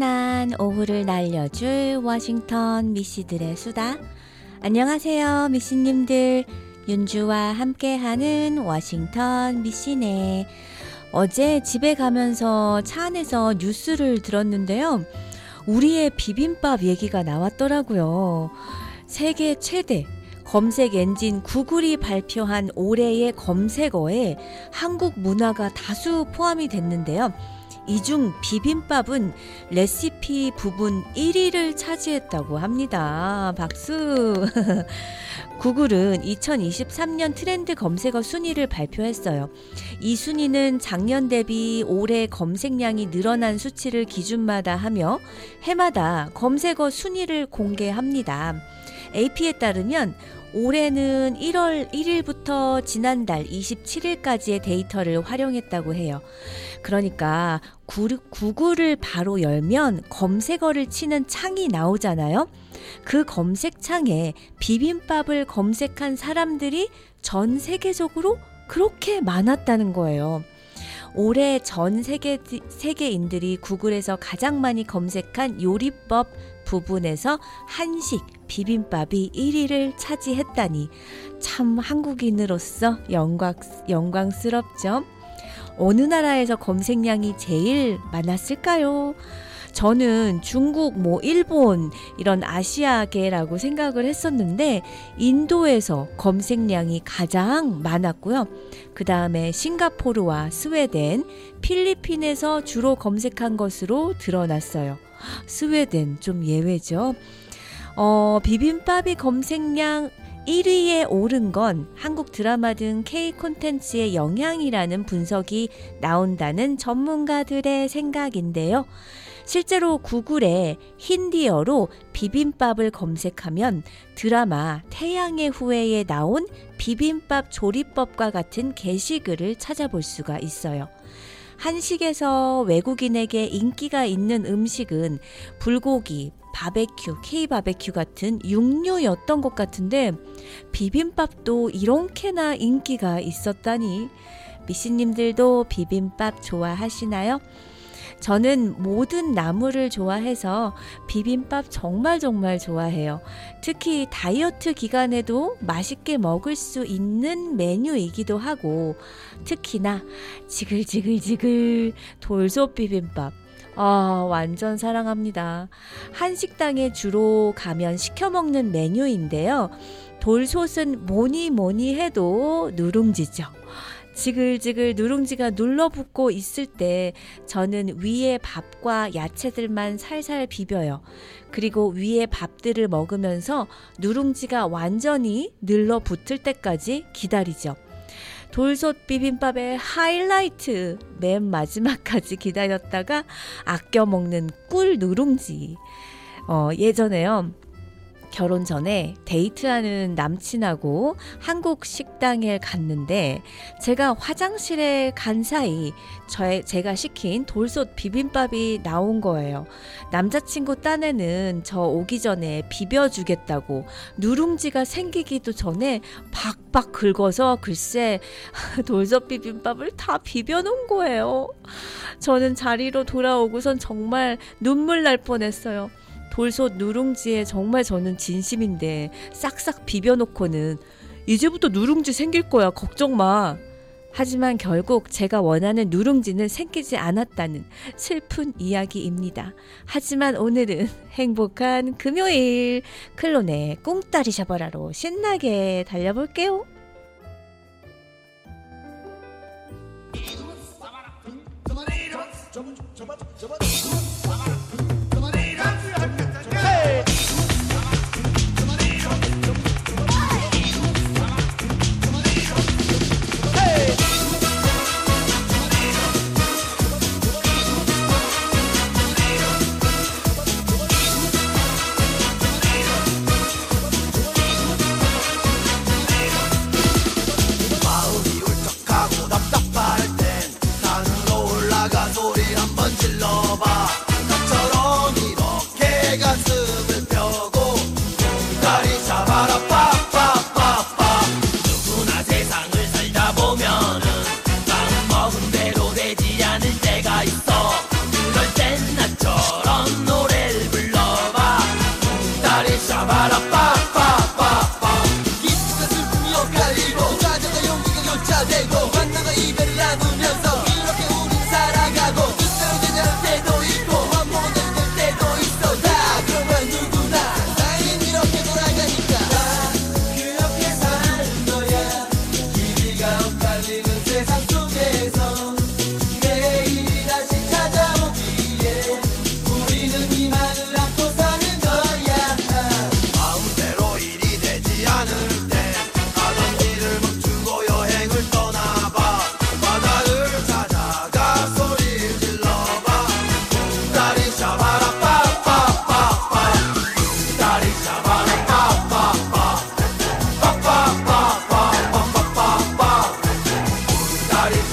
나른한 오후를 날려줄 워싱턴 미씨들의 수다. 안녕하세요, 미씨님들. 윤주와 함께하는 워싱턴 미씨네. 어제 집에 가면서 차 안에서 뉴스를 들었는데요. 우리의 비빔밥 얘기가 나왔더라고요. 세계 최대 검색 엔진 구글이 발표한 올해의 검색어에 한국 문화가 다수 포함이 됐는데요. 이 중 비빔밥은 레시피 부분 1위를 차지했다고 합니다. 박수! 구글은 2023년 트렌드 검색어 순위를 발표했어요. 이 순위는 작년 대비 올해 검색량이 늘어난 수치를 기준마다 하며 해마다 검색어 순위를 공개합니다. AP에 따르면 올해는 1월 1일부터 지난달 27일까지의 데이터를 활용했다고 해요. 그러니까 구글을 바로 열면 검색어를 치는 창이 나오잖아요. 그 검색창에 비빔밥을 검색한 사람들이 전 세계적으로 그렇게 많았다는 거예요. 올해 전 세계, 세계인들이 구글에서 가장 많이 검색한 요리법 부분에서 한식, 비빔밥이 1위를 차지했다니 참 한국인으로서 영광, 영광스럽죠. 어느 나라에서 검색량이 제일 많았을까요? 저는 중국, 뭐, 일본, 이런 아시아계라고 생각을 했었는데, 인도에서 검색량이 가장 많았고요. 그 다음에 싱가포르와 스웨덴, 필리핀에서 주로 검색한 것으로 드러났어요. 스웨덴 좀 예외죠. 어, 비빔밥이 검색량 1위에 오른 건 한국 드라마 등 K 콘텐츠의 영향이라는 분석이 나온다는 전문가들의 생각인데요. 실제로 구글에 힌디어로 비빔밥을 검색하면 드라마 태양의 후예에 나온 비빔밥 조리법과 같은 게시글을 찾아볼 수가 있어요. 한식에서 외국인에게 인기가 있는 음식은 불고기, 바베큐, K 바베큐 같은 육류였던 것 같은데 비빔밥도 이렇게나 인기가 있었다니 미씨님들도 비빔밥 좋아하시나요? 저는 모든 나물을 좋아해서 비빔밥 정말 정말 좋아해요. 특히 다이어트 기간에도 맛있게 먹을 수 있는 메뉴이기도 하고 특히나 지글지글지글 돌솥 비빔밥 아, 완전 사랑합니다. 한식당에 주로 가면 시켜 먹는 메뉴인데요. 돌솥은 뭐니 뭐니 해도 누룽지죠. 지글지글 누룽지가 눌러붙고 있을 때 저는 위에 밥과 야채들만 살살 비벼요. 그리고 위에 밥들을 먹으면서 누룽지가 완전히 눌러붙을 때까지 기다리죠. 돌솥 비빔밥의 하이라이트 맨 마지막까지 기다렸다가 아껴 먹는 꿀 누룽지. 어, 예전에요. 결혼 전에 데이트하는 남친하고 한국 식당에 갔는데 제가 화장실에 간 사이 저 제가 시킨 돌솥 비빔밥이 나온 거예요. 남자친구 딴에는 저 오기 전에 비벼주겠다고 누룽지가 생기기도 전에 박박 긁어서 글쎄 돌솥 비빔밥을 다 비벼놓은 거예요. 저는 자리로 돌아오고선 정말 눈물 날 뻔했어요. 돌솥 누룽지에 정말 저는 진심인데 싹싹 비벼놓고는 이제부터 누룽지 생길 거야 걱정 마. 하지만 결국 제가 원하는 누룽지는 생기지 않았다는 슬픈 이야기입니다. 하지만 오늘은 행복한 금요일 클론의 꽁따리 샤버라로 신나게 달려볼게요.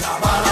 Navarra.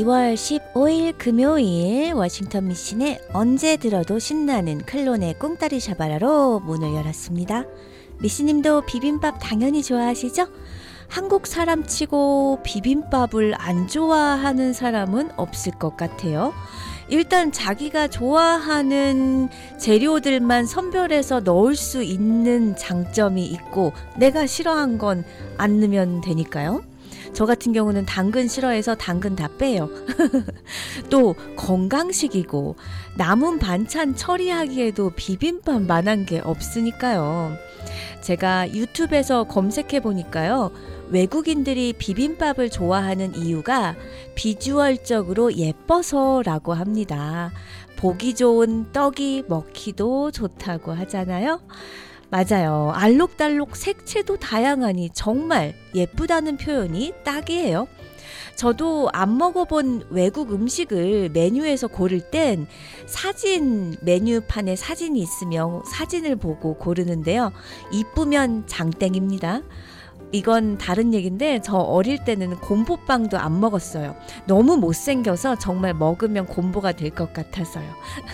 12월 15일 금요일 워싱턴 미신의 언제 들어도 신나는 클론의 꿍따리 샤바라로 문을 열었습니다. 미씨님도 비빔밥 당연히 좋아하시죠? 한국 사람 치고 비빔밥을 안 좋아하는 사람은 없을 것 같아요. 일단 자기가 좋아하는 재료들만 선별해서 넣을 수 있는 장점이 있고 내가 싫어한 건 안 넣으면 되니까요. 저 같은 경우는 당근 싫어해서 당근 다 빼요. 또 건강식이고 남은 반찬 처리하기에도 비빔밥만 한 게 없으니까요. 제가 유튜브에서 검색해 보니까요. 외국인들이 비빔밥을 좋아하는 이유가 비주얼적으로 예뻐서라고 합니다. 보기 좋은 떡이 먹기도 좋다고 하잖아요. 맞아요. 알록달록 색채도 다양하니 정말 예쁘다는 표현이 딱이에요. 저도 안 먹어본 외국 음식을 메뉴에서 고를 땐 사진 메뉴판에 사진이 있으면 사진을 보고 고르는데요. 이쁘면 장땡입니다. 이건 다른 얘기인데 저 어릴 때는 곰보빵도 안 먹었어요. 너무 못생겨서 정말 먹으면 곰보가 될 것 같아서요.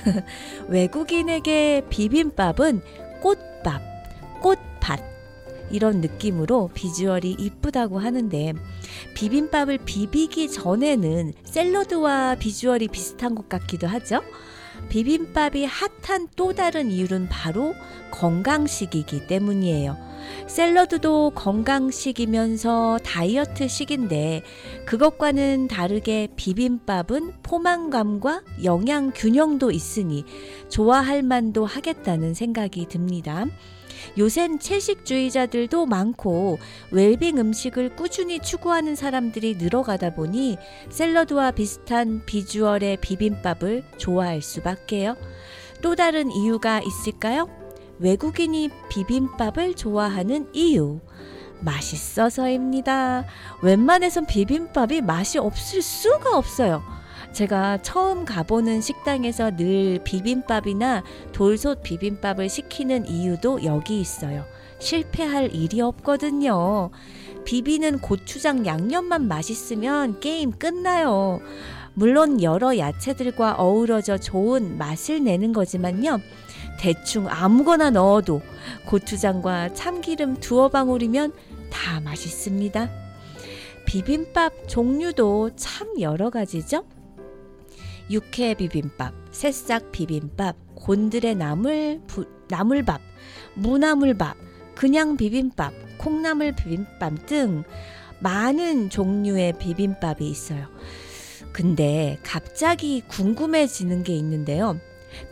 외국인에게 비빔밥은 꽃밥, 꽃밭 이런 느낌으로 비주얼이 이쁘다고 하는데 비빔밥을 비비기 전에는 샐러드와 비주얼이 비슷한 것 같기도 하죠. 비빔밥이 핫한 또 다른 이유는 바로 건강식이기 때문이에요. 샐러드도 건강식이면서 다이어트식인데 그것과는 다르게 비빔밥은 포만감과 영양 균형도 있으니 좋아할 만도 하겠다는 생각이 듭니다. 요샌 채식주의자들도 많고 웰빙 음식을 꾸준히 추구하는 사람들이 늘어가다 보니 샐러드와 비슷한 비주얼의 비빔밥을 좋아할 수밖에요. 또 다른 이유가 있을까요? 외국인이 비빔밥을 좋아하는 이유. 맛있어서입니다. 웬만해선 비빔밥이 맛이 없을 수가 없어요. 제가 처음 가보는 식당에서 늘 비빔밥이나 돌솥 비빔밥을 시키는 이유도 여기 있어요. 실패할 일이 없거든요. 비비는 고추장 양념만 맛있으면 게임 끝나요. 물론 여러 야채들과 어우러져 좋은 맛을 내는 거지만요. 대충 아무거나 넣어도 고추장과 참기름 두어 방울이면 다 맛있습니다. 비빔밥 종류도 참 여러 가지죠. 육회 비빔밥, 새싹 비빔밥, 곤드레 나물 부, 나물밥, 무나물밥, 그냥 비빔밥, 콩나물 비빔밥 등 많은 종류의 비빔밥이 있어요. 근데 갑자기 궁금해지는 게 있는데요.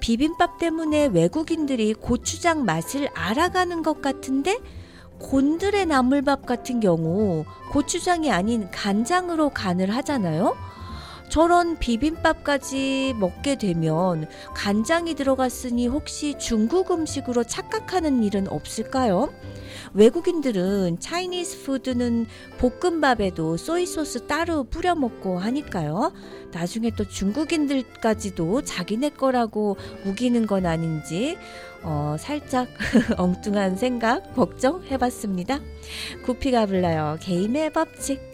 비빔밥 때문에 외국인들이 고추장 맛을 알아가는 것 같은데 곤드레 나물밥 같은 경우 고추장이 아닌 간장으로 간을 하잖아요. 저런 비빔밥까지 먹게 되면 간장이 들어갔으니 혹시 중국 음식으로 착각하는 일은 없을까요? 외국인들은 차이니스 푸드는 볶음밥에도 소이 소스 따로 뿌려 먹고 하니까요. 나중에 또 중국인들까지도 자기네 거라고 우기는 건 아닌지 어, 살짝 엉뚱한 생각 걱정 해봤습니다. 구피가 불러요. 게임의 법칙.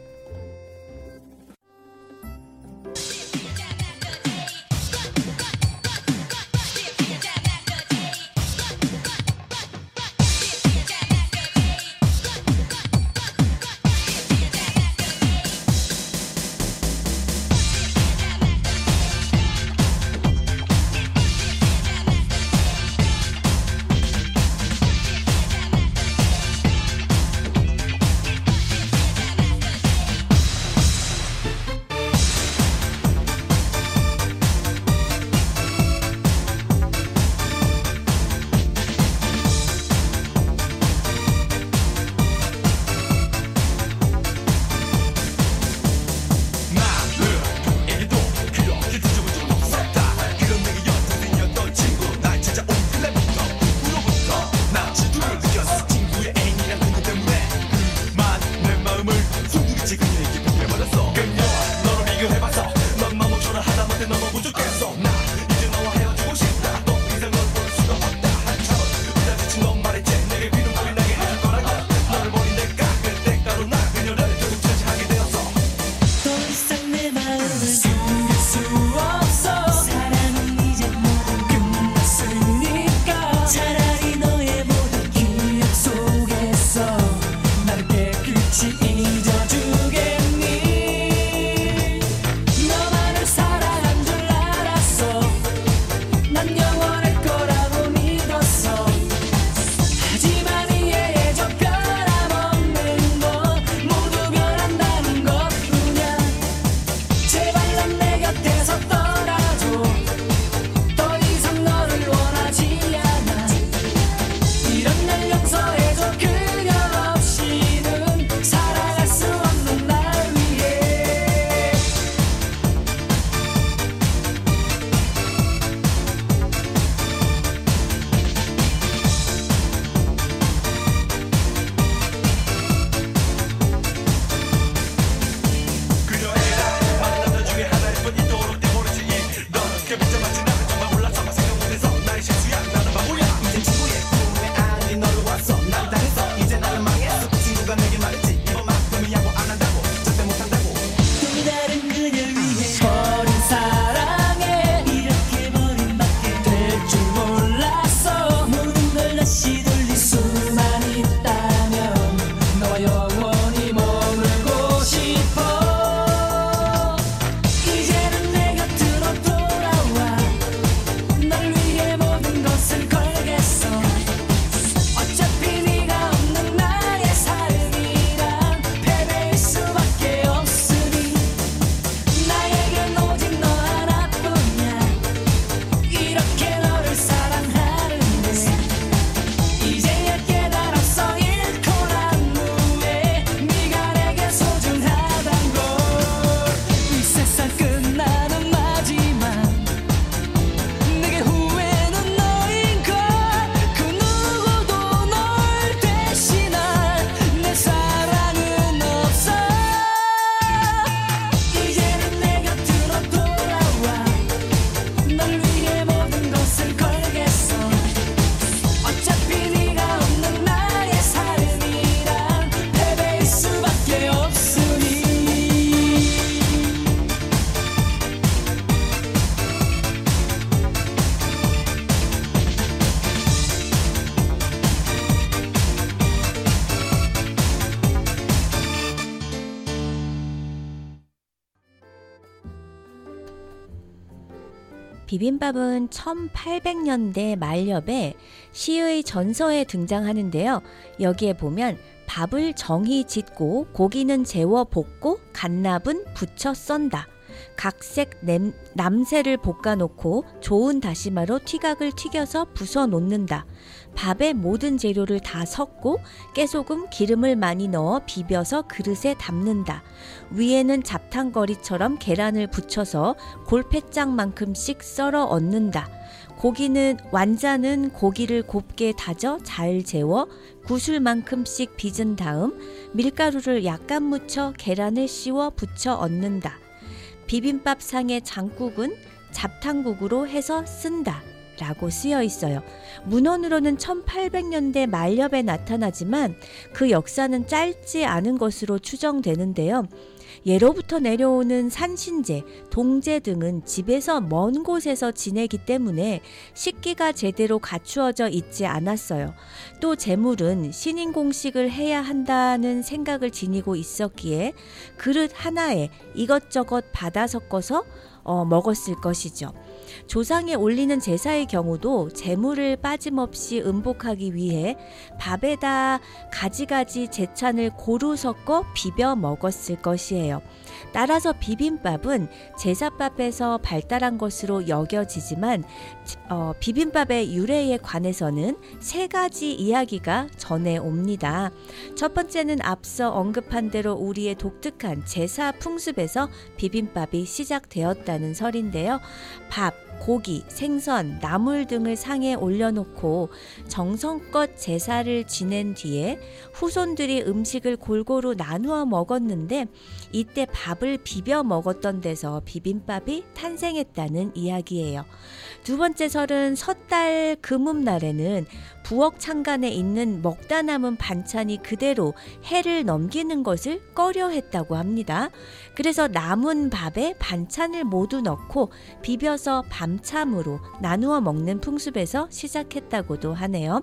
비빔밥은 1800년대 말엽에 시의 전서에 등장하는데요. 여기에 보면 밥을 정히 짓고 고기는 재워 볶고 갓납은 부쳐 썬다. 각색 냄, 남새를 볶아놓고 좋은 다시마로 튀각을 튀겨서 부숴 놓는다. 밥에 모든 재료를 다 섞고 깨소금, 기름을 많이 넣어 비벼서 그릇에 담는다. 위에는 잡탕거리처럼 계란을 붙여서 골패장만큼씩 썰어 얹는다. 고기는 완자는 고기를 곱게 다져 잘 재워 구슬만큼씩 빚은 다음 밀가루를 약간 묻혀 계란을 씌워 붙여 얹는다. 비빔밥 상의 장국은 잡탕국으로 해서 쓴다. 라고 쓰여 있어요. 문헌으로는 1800년대 말엽에 나타나지만 그 역사는 짧지 않은 것으로 추정되는데요. 예로부터 내려오는 산신제, 동제 등은 집에서 먼 곳에서 지내기 때문에 식기가 제대로 갖추어져 있지 않았어요. 또 재물은 신인 공식을 해야 한다는 생각을 지니고 있었기에 그릇 하나에 이것저것 받아 섞어서 어, 먹었을 것이죠. 조상에 올리는 제사의 경우도 재물을 빠짐없이 음복하기 위해 밥에다 가지가지 제찬을 고루 섞어 비벼 먹었을 것이에요. 따라서 비빔밥은 제사밥에서 발달한 것으로 여겨지지만 어, 비빔밥의 유래에 관해서는 세 가지 이야기가 전해 옵니다. 첫 번째는 앞서 언급한 대로 우리의 독특한 제사 풍습에서 비빔밥이 시작되었다 는 설인데요. 밥, 고기, 생선, 나물 등을 상에 올려놓고 정성껏 제사를 지낸 뒤에 후손들이 음식을 골고루 나누어 먹었는데 이때 밥을 비벼 먹었던 데서 비빔밥이 탄생했다는 이야기예요. 두 번째 설은 섣달 금음날에는 부엌 창간에 있는 먹다 남은 반찬이 그대로 해를 넘기는 것을 꺼려 했다고 합니다. 그래서 남은 밥에 반찬을 모두 넣고 비벼서 밤참으로 나누어 먹는 풍습에서 시작했다고도 하네요.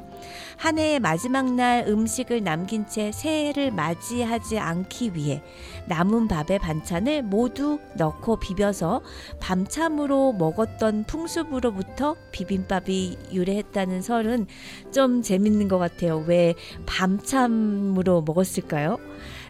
한 해의 마지막 날 음식을 남긴 채 새해를 맞이하지 않기 위해 남은 밥에 반찬을 모두 넣고 비벼서 밤참으로 먹었던 풍습으로부터 비빔밥이 유래했다는 설은 좀 재밌는 것 같아요. 왜 밤참으로 먹었을까요?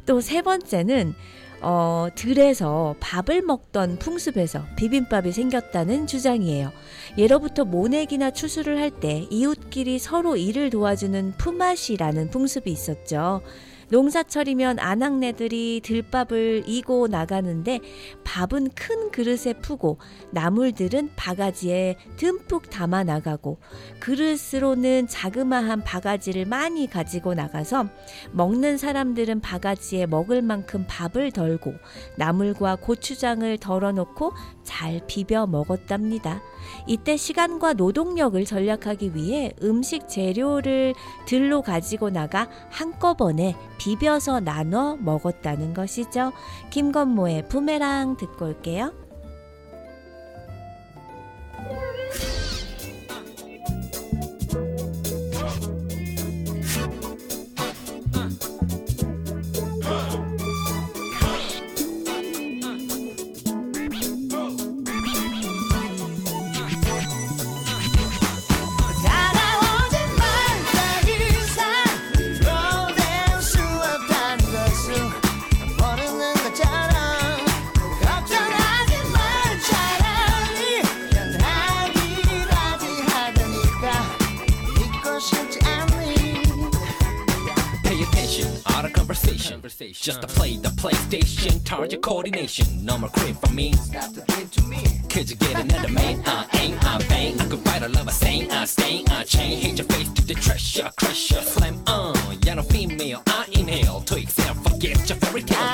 또 세 번째는 어, 들에서 밥을 먹던 풍습에서 비빔밥이 생겼다는 주장이에요. 예로부터 모내기나 추수를 할 때 이웃끼리 서로 일을 도와주는 품앗이라는 풍습이 있었죠. 농사철이면 아낙네들이 들밥을 이고 나가는데 밥은 큰 그릇에 푸고 나물들은 바가지에 듬뿍 담아 나가고 그릇으로는 자그마한 바가지를 많이 가지고 나가서 먹는 사람들은 바가지에 먹을 만큼 밥을 덜고 나물과 고추장을 덜어놓고 잘 비벼 먹었답니다. 이때 시간과 노동력을 절약하기 위해 음식 재료를 들로 가지고 나가 한꺼번에 비벼서 나눠 먹었다는 것이죠. 김건모의 부메랑 듣고 올게요. Just to play the PlayStation, target coordination. No more cream for me. Stop the to me. Could you get another man? I ain't, I bang. I could fight a lover, saying I stay, I chain. Hit your face to the treasure, crusher, slam on. Yeah, no female, I inhale. To excel, forget your fairy tale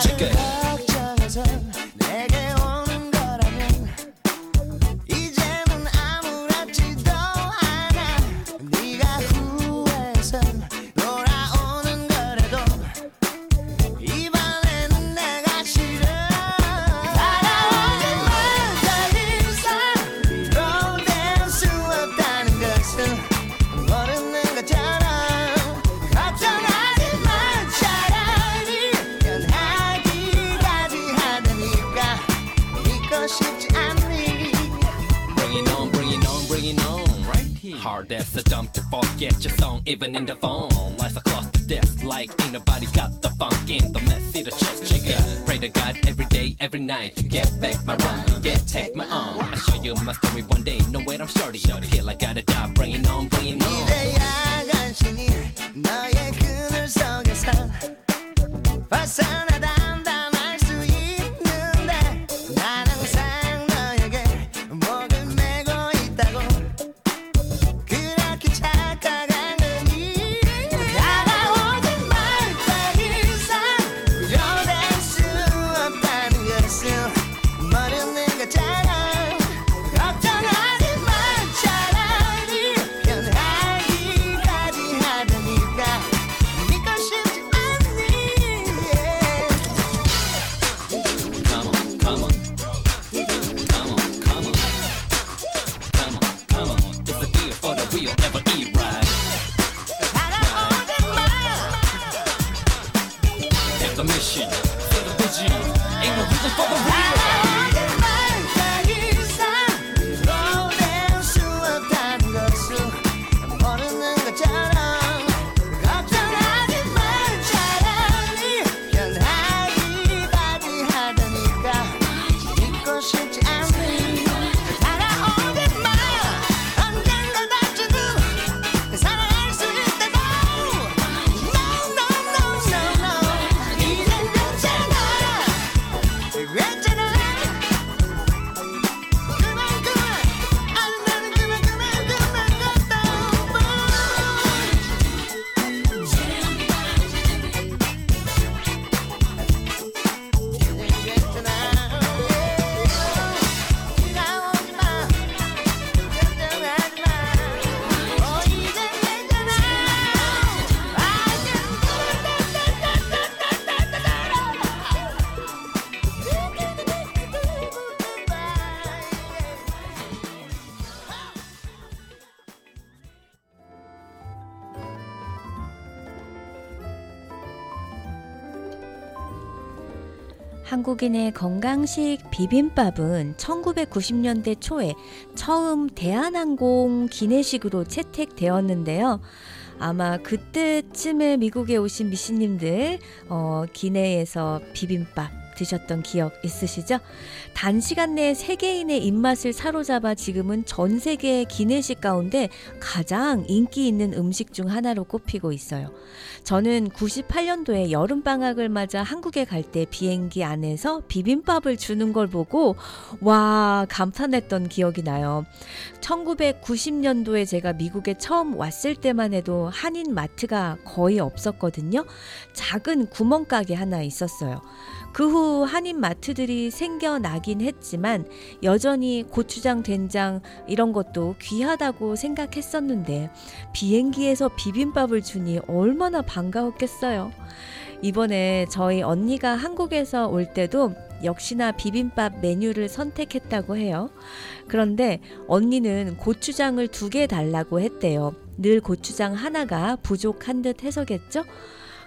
deepening the phone. wheel. 한국인의 건강식 비빔밥은 1990년대 초에 처음 대한항공 기내식으로 채택되었는데요. 아마 그때쯤에 미국에 오신 미씨님들 어, 기내에서 비빔밥 드셨던 기억 있으시죠? 단시간 내에 세계인의 입맛을 사로잡아 지금은 전 세계 기내식 가운데 가장 인기 있는 음식 중 하나로 꼽히고 있어요. 저는 98년도에 여름방학을 맞아 한국에 갈 때 비행기 안에서 비빔밥을 주는 걸 보고 와 감탄했던 기억이 나요. 1990년도에 제가 미국에 처음 왔을 때만 해도 한인 마트가 거의 없었거든요. 작은 구멍가게 하나 있었어요. 그 후 한인 마트들이 생겨나긴 했지만 여전히 고추장, 된장 이런 것도 귀하다고 생각했었는데 비행기에서 비빔밥을 주니 얼마나 반가웠겠어요. 이번에 저희 언니가 한국에서 올 때도 역시나 비빔밥 메뉴를 선택했다고 해요. 그런데 언니는 고추장을 두 개 달라고 했대요. 늘 고추장 하나가 부족한 듯 해서겠죠?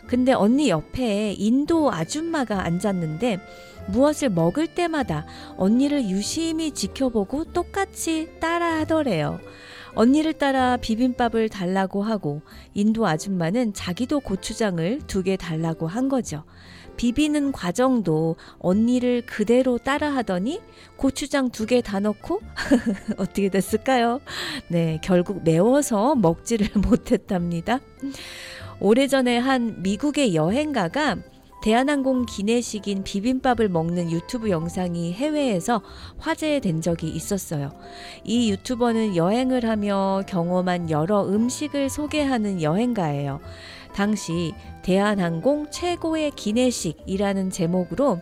근데 언니 옆에 인도 아줌마가 앉았는데 무엇을 먹을 때마다 언니를 유심히 지켜보고 똑같이 따라 하더래요. 언니를 따라 비빔밥을 달라고 하고 인도 아줌마는 자기도 고추장을 두 개 달라고 한 거죠. 비비는 과정도 언니를 그대로 따라 하더니 고추장 두 개 다 넣고 어떻게 됐을까요? 네, 결국 매워서 먹지를 못했답니다. 오래전에 한 미국의 여행가가 대한항공 기내식인 비빔밥을 먹는 유튜브 영상이 해외에서 화제된 적이 있었어요. 이 유튜버는 여행을 하며 경험한 여러 음식을 소개하는 여행가예요. 당시 대한항공 최고의 기내식이라는 제목으로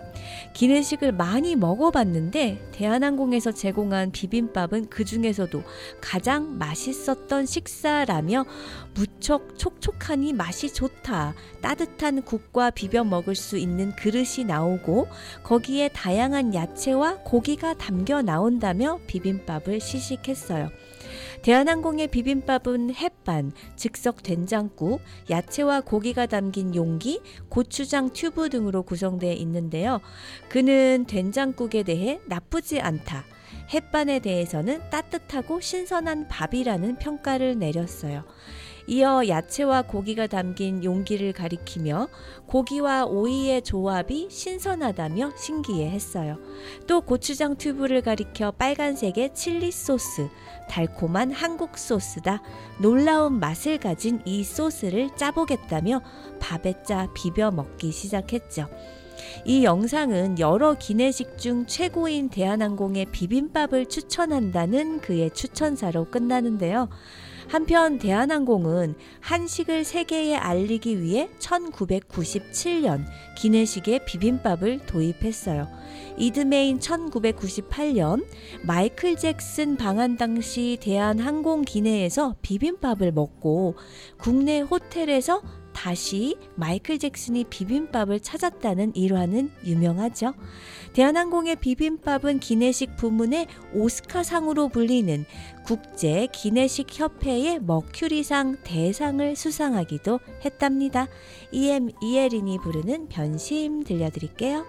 기내식을 많이 먹어봤는데 대한항공에서 제공한 비빔밥은 그 중에서도 가장 맛있었던 식사라며 무척 촉촉하니 맛이 좋다. 따뜻한 국과 비벼 먹을 수 있는 그릇이 나오고 거기에 다양한 야채와 고기가 담겨 나온다며 비빔밥을 시식했어요. 대한항공의 비빔밥은 햇반, 즉석 된장국, 야채와 고기가 담긴 용기, 고추장 튜브 등으로 구성되어 있는데요. 그는 된장국에 대해 나쁘지 않다. 햇반에 대해서는 따뜻하고 신선한 밥이라는 평가를 내렸어요. 이어 야채와 고기가 담긴 용기를 가리키며 고기와 오이의 조합이 신선하다며 신기해했어요. 또 고추장 튜브를 가리켜 빨간색의 칠리 소스, 달콤한 한국 소스다. 놀라운 맛을 가진 이 소스를 짜보겠다며 밥에 짜 비벼 먹기 시작했죠. 이 영상은 여러 기내식 중 최고인 대한항공의 비빔밥을 추천한다는 그의 추천사로 끝나는데요. 한편 대한항공은 한식을 세계에 알리기 위해 1997년 기내식의 비빔밥을 도입했어요. 이듬해인 1998년 마이클 잭슨 방한 당시 대한항공 기내에서 비빔밥을 먹고 국내 호텔에서 다시 마이클 잭슨이 비빔밥을 찾았다는 일화는 유명하죠. 대한항공의 비빔밥은 기내식 부문의 오스카상으로 불리는 국제 기내식 협회의 머큐리상 대상을 수상하기도 했답니다. 이엠 이혜린이 부르는 변심 들려드릴게요.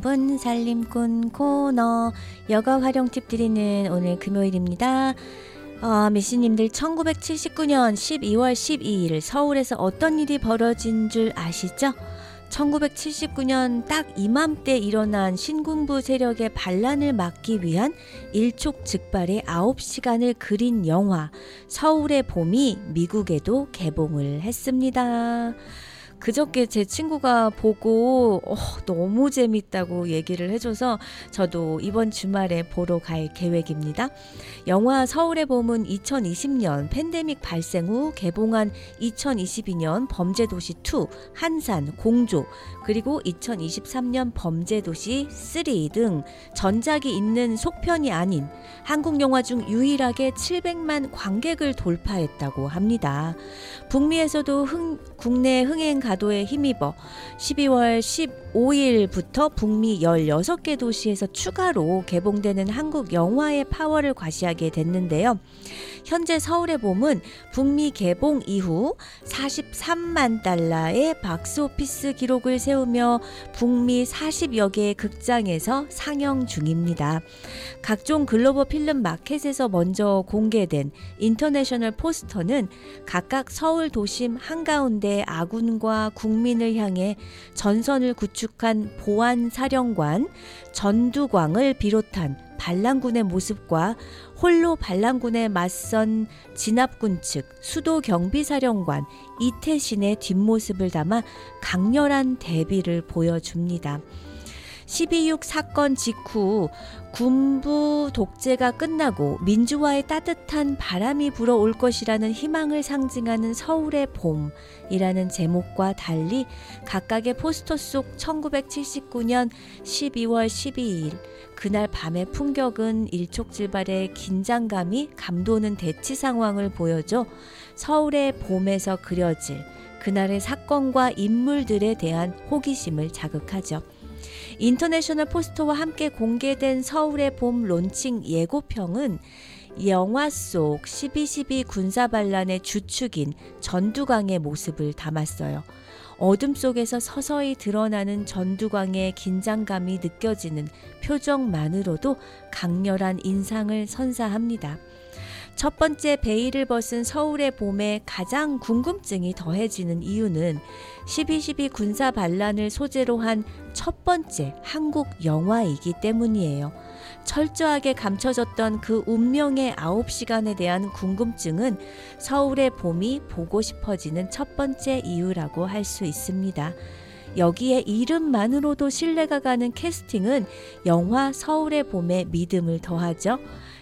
3분 살림꾼 코너 여가 활용 팁 드리는 오늘 금요일입니다. 아, 미신님들 1979년 12월 12일 서울에서 어떤 일이 벌어진 줄 아시죠? 1979년 딱 이맘때 일어난 신군부 세력의 반란을 막기 위한 일촉즉발의 9시간을 그린 영화 서울의 봄이 미국에도 개봉을 했습니다. 그저께 제 친구가 보고 어, 너무 재밌다고 얘기를 해줘서 저도 이번 주말에 보러 갈 계획입니다. 영화 서울의 봄은 2020년 팬데믹 발생 후 개봉한 2022년 범죄도시 2, 한산, 공조, 그리고 2023년 범죄도시 3 등 전작이 있는 속편이 아닌 한국 영화 중 유일하게 700만 관객을 돌파했다고 합니다. 북미에서도 흥, 국내 흥행 가도에 힘입어 12월 15일부터 북미 16개 도시에서 추가로 개봉되는 한국 영화의 파워를 과시하게 됐는데요. 현재 서울의 봄은 북미 개봉 이후 43만 달러의 박스오피스 기록을 세우며 북미 40여 개의 극장에서 상영 중입니다. 각종 글로벌 필름 마켓에서 먼저 공개된 인터내셔널 포스터는 각각 서울 도심 한가운데 아군과 국민을 향해 전선을 구축한 보안사령관 전두광을 비롯한 반란군의 모습과 홀로 반란군에 맞선 진압군 측 수도 경비사령관 이태신의 뒷모습을 담아 강렬한 대비를 보여줍니다. 12.6 사건 직후 군부 독재가 끝나고 민주화의 따뜻한 바람이 불어올 것이라는 희망을 상징하는 서울의 봄이라는 제목과 달리 각각의 포스터 속 1979년 12월 12일 그날 밤의 풍격은 일촉즉발의 긴장감이 감도는 대치 상황을 보여줘 서울의 봄에서 그려질 그날의 사건과 인물들에 대한 호기심을 자극하죠. international 포스터와 함께 공개된 서울의 봄 론칭 예고평은 영화 속 12.12 군사 반란의 주축인 전두광의 모습을 담았어요. 어둠 속에서 서서히 드러나는 전두광의 긴장감이 느껴지는 표정만으로도 강렬한 인상을 선사합니다. 첫 번째 베일을 벗은 서울의 봄에 가장 궁금증이 더해지는 이유는 12.12 군사 반란을 소재로 한 첫 번째 한국 영화이기 때문이에요. 철저하게 감춰졌던 그 운명의 9시간에 대한 궁금증은 서울의 봄이 보고 싶어지는 첫 번째 이유라고 할 수 있습니다. 여기에 이름만으로도 신뢰가 가는 캐스팅은 영화 서울의 봄에 믿음을 더하죠.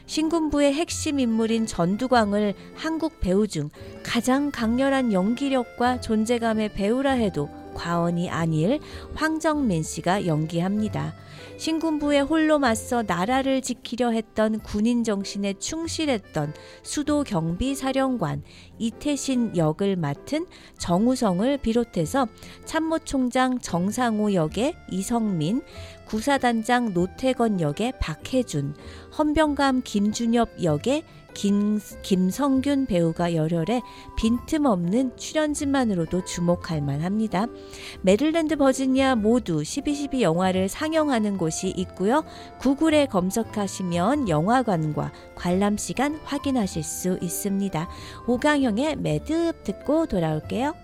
신군부의 핵심 인물인 전두광을 한국 배우 중 가장 강렬한 연기력과 존재감의 배우라 해도 과언이 아닐 황정민 씨가 연기합니다. 신군부에 홀로 맞서 나라를 지키려 했던 군인 정신에 충실했던 수도 경비 사령관 이태신 역을 맡은 정우성을 비롯해서 참모총장 정상호 역의 이성민, 구사단장 노태건 역의 박혜준, 헌병감 김준엽 역의 김, 김성균 배우가 열혈해 빈틈없는 출연진만으로도 주목할 만합니다. 메릴랜드 버지니아 모두 12.12 영화를 상영하는 곳이 있고요. 구글에 검색하시면 영화관과 관람 시간 확인하실 수 있습니다. 오강형의 매듭 듣고 돌아올게요.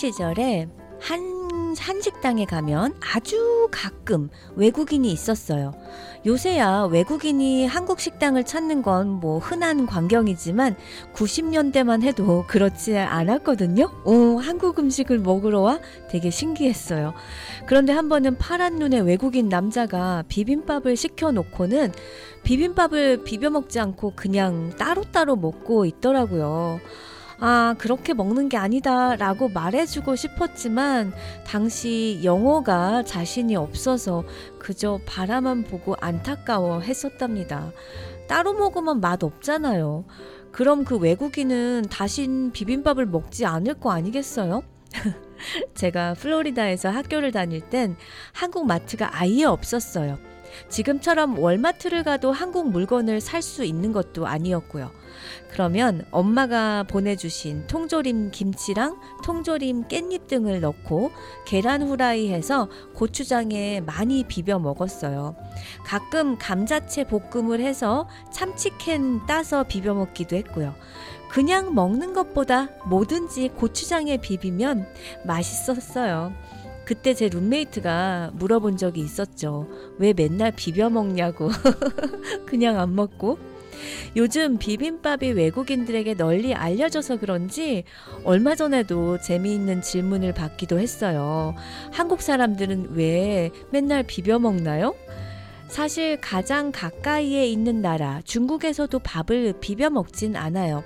시절에 한 한식당에 가면 아주 가끔 외국인이 있었어요. 요새야 외국인이 한국 식당을 찾는 건 뭐 흔한 광경이지만 90년대만 해도 그렇지 않았거든요. 오, 한국 음식을 먹으러 와 되게 신기했어요. 그런데 한 번은 파란 눈의 외국인 남자가 비빔밥을 시켜 놓고는 비빔밥을 비벼 먹지 않고 그냥 따로따로 먹고 있더라고요. 아, 그렇게 먹는 게 아니다 라고 말해주고 싶었지만 당시 영어가 자신이 없어서 그저 바라만 보고 안타까워 했었답니다. 따로 먹으면 맛 없잖아요. 그럼 그 외국인은 다신 비빔밥을 먹지 않을 거 아니겠어요? 제가 플로리다에서 학교를 다닐 땐 한국 마트가 아예 없었어요. 지금처럼 월마트를 가도 한국 물건을 살 수 있는 것도 아니었고요. 그러면 엄마가 보내주신 통조림 김치랑 통조림 깻잎 등을 넣고 계란 후라이 해서 고추장에 많이 비벼 먹었어요. 가끔 감자채 볶음을 해서 참치캔 따서 비벼 먹기도 했고요. 그냥 먹는 것보다 뭐든지 고추장에 비비면 맛있었어요. 그때 제 룸메이트가 물어본 적이 있었죠. 왜 맨날 비벼 먹냐고. 그냥 안 먹고. 요즘 비빔밥이 외국인들에게 널리 알려져서 그런지 얼마 전에도 재미있는 질문을 받기도 했어요. 한국 사람들은 왜 맨날 비벼 먹나요? 사실 가장 가까이에 있는 나라 중국에서도 밥을 비벼 먹진 않아요.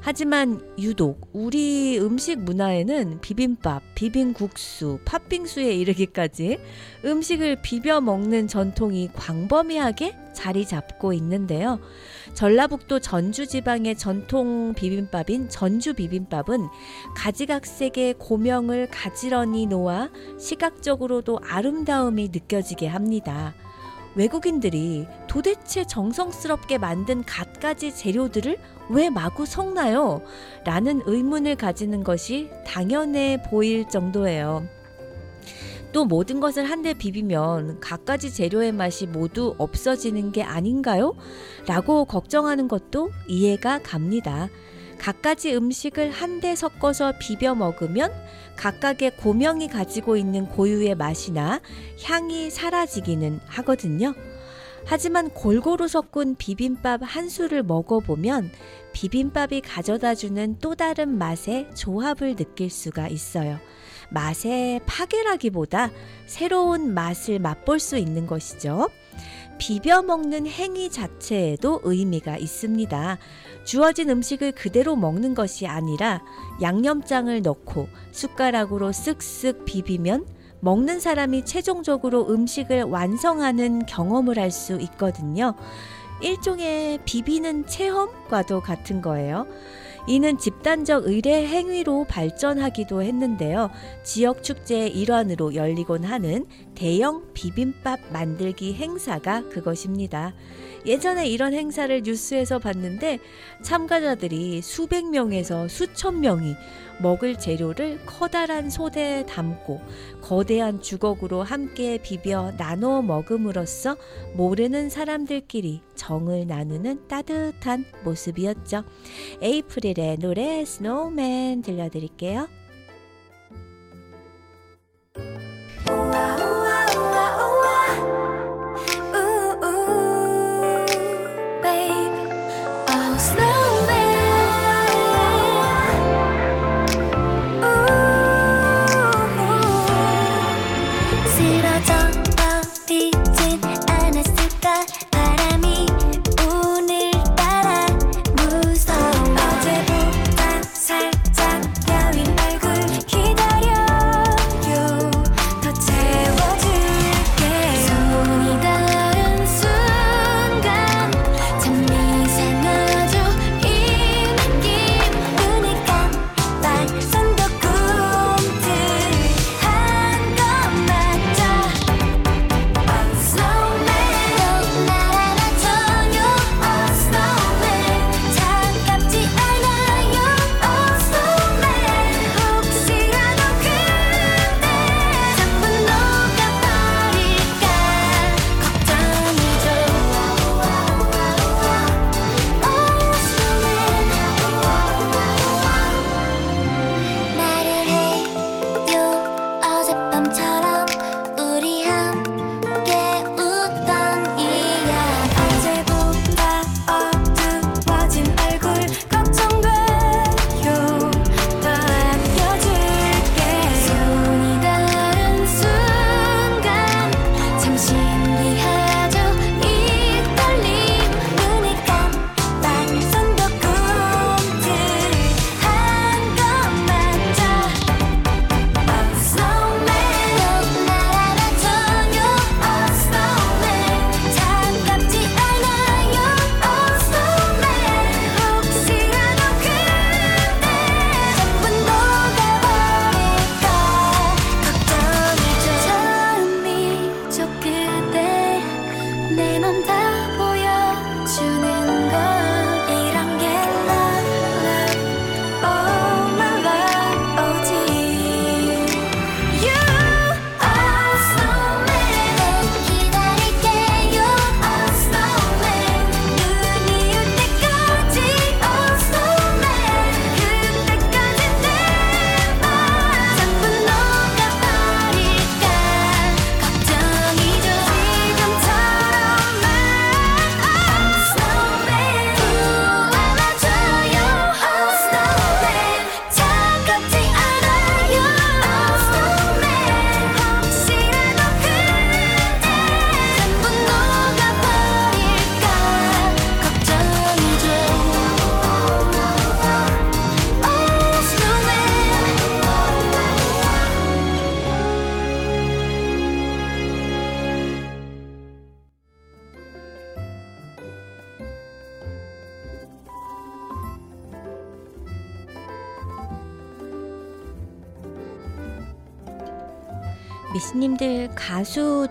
하지만 유독 우리 음식 문화에는 비빔밥, 비빔국수, 팥빙수에 이르기까지 음식을 비벼 먹는 전통이 광범위하게 자리 잡고 있는데요. 전라북도 전주 지방의 전통 비빔밥인 전주 비빔밥은 가지각색의 고명을 가지런히 놓아 시각적으로도 아름다움이 느껴지게 합니다. 외국인들이 도대체 정성스럽게 만든 갖가지 재료들을 왜 마구 섞나요? 라는 의문을 가지는 것이 당연해 보일 정도예요. 또 모든 것을 한데 비비면 갖가지 재료의 맛이 모두 없어지는 게 아닌가요? 라고 걱정하는 것도 이해가 갑니다. 갖가지 음식을 한데 섞어서 비벼 먹으면 각각의 고명이 가지고 있는 고유의 맛이나 향이 사라지기는 하거든요. 하지만 골고루 섞은 비빔밥 한 수를 먹어보면 비빔밥이 가져다 주는 또 다른 맛의 조합을 느낄 수가 있어요. 맛의 파괴라기보다 새로운 맛을 맛볼 수 있는 것이죠. 비벼 먹는 행위 자체에도 의미가 있습니다. 주어진 음식을 그대로 먹는 것이 아니라 양념장을 넣고 숟가락으로 쓱쓱 비비면 먹는 사람이 최종적으로 음식을 완성하는 경험을 할 수 있거든요. 일종의 비비는 체험과도 같은 거예요. 이는 집단적 의례 행위로 발전하기도 했는데요. 지역 축제의 일환으로 열리곤 하는 대형 비빔밥 만들기 행사가 그것입니다. 예전에 이런 행사를 뉴스에서 봤는데 참가자들이 수백 명에서 수천 명이 먹을 재료를 커다란 소대에 담고 거대한 주걱으로 함께 비벼 나눠 먹음으로써 모르는 사람들끼리 정을 나누는 따뜻한 모습이었죠. 에이프릴의 노래 스노우맨 들려드릴게요.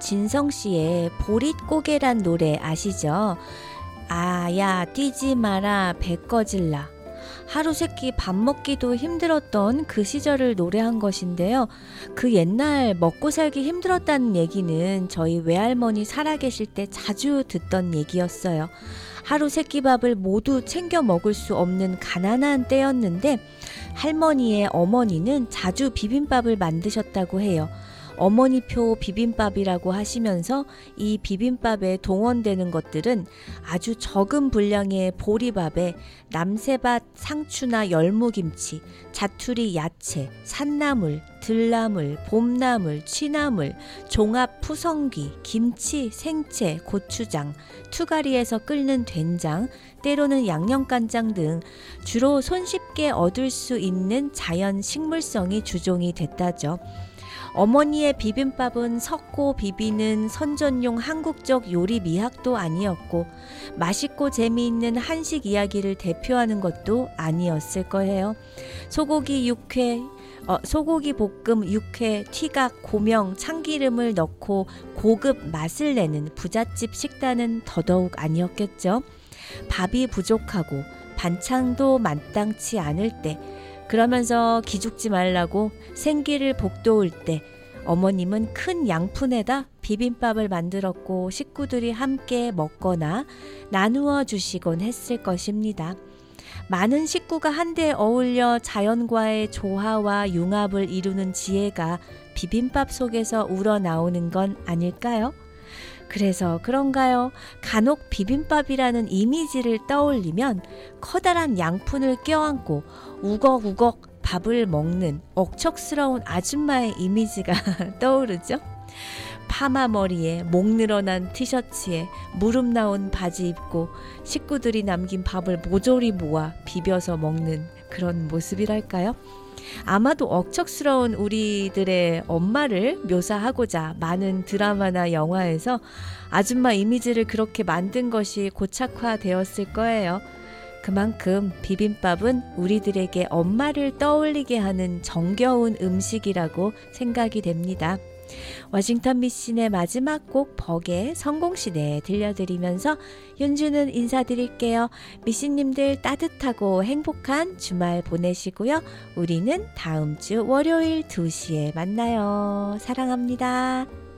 진성 씨의 보릿고개란 노래 아시죠? 아야 뛰지 마라 배 꺼질라 하루 세끼 밥 먹기도 힘들었던 그 시절을 노래한 것인데요. 그 옛날 먹고 살기 힘들었다는 얘기는 저희 외할머니 살아계실 때 자주 듣던 얘기였어요. 하루 세끼 밥을 모두 챙겨 먹을 수 없는 가난한 때였는데 할머니의 어머니는 자주 비빔밥을 만드셨다고 해요. 어머니표 비빔밥이라고 하시면서 이 비빔밥에 동원되는 것들은 아주 적은 분량의 보리밥에 남새밭 상추나 열무김치, 자투리 야채, 산나물, 들나물, 봄나물, 취나물, 종합 푸성귀, 김치, 생채, 고추장, 투가리에서 끓는 된장, 때로는 양념간장 등 주로 손쉽게 얻을 수 있는 자연 식물성이 주종이 됐다죠. 어머니의 비빔밥은 섞고 비비는 선전용 한국적 요리 미학도 아니었고 맛있고 재미있는 한식 이야기를 대표하는 것도 아니었을 거예요. 소고기 육회 어, 소고기 볶음, 육회, 튀각, 고명, 참기름을 넣고 고급 맛을 내는 부잣집 식단은 더더욱 아니었겠죠. 밥이 부족하고 반찬도 마땅치 않을 때 그러면서 기죽지 말라고 생기를 복도울 때 어머님은 큰 양푼에다 비빔밥을 만들었고 식구들이 함께 먹거나 나누어 주시곤 했을 것입니다. 많은 식구가 한데 어울려 자연과의 조화와 융합을 이루는 지혜가 비빔밥 속에서 우러나오는 건 아닐까요? 그래서 그런가요? 간혹 비빔밥이라는 이미지를 떠올리면 커다란 양푼을 껴안고 우걱우걱 밥을 먹는 억척스러운 아줌마의 이미지가 떠오르죠? 파마 머리에 목 늘어난 티셔츠에 무릎 나온 바지 입고 식구들이 남긴 밥을 모조리 모아 비벼서 먹는 그런 모습이랄까요? 아마도 억척스러운 우리들의 엄마를 묘사하고자 많은 드라마나 영화에서 아줌마 이미지를 그렇게 만든 것이 고착화되었을 거예요. 그만큼 비빔밥은 우리들에게 엄마를 떠올리게 하는 정겨운 음식이라고 생각이 됩니다. 워싱턴 미신의 마지막 곡 버게 성공시대 들려드리면서 윤주는 인사드릴게요. 미신님들 따뜻하고 행복한 주말 보내시고요. 우리는 다음 주 월요일 2시에 만나요. 사랑합니다.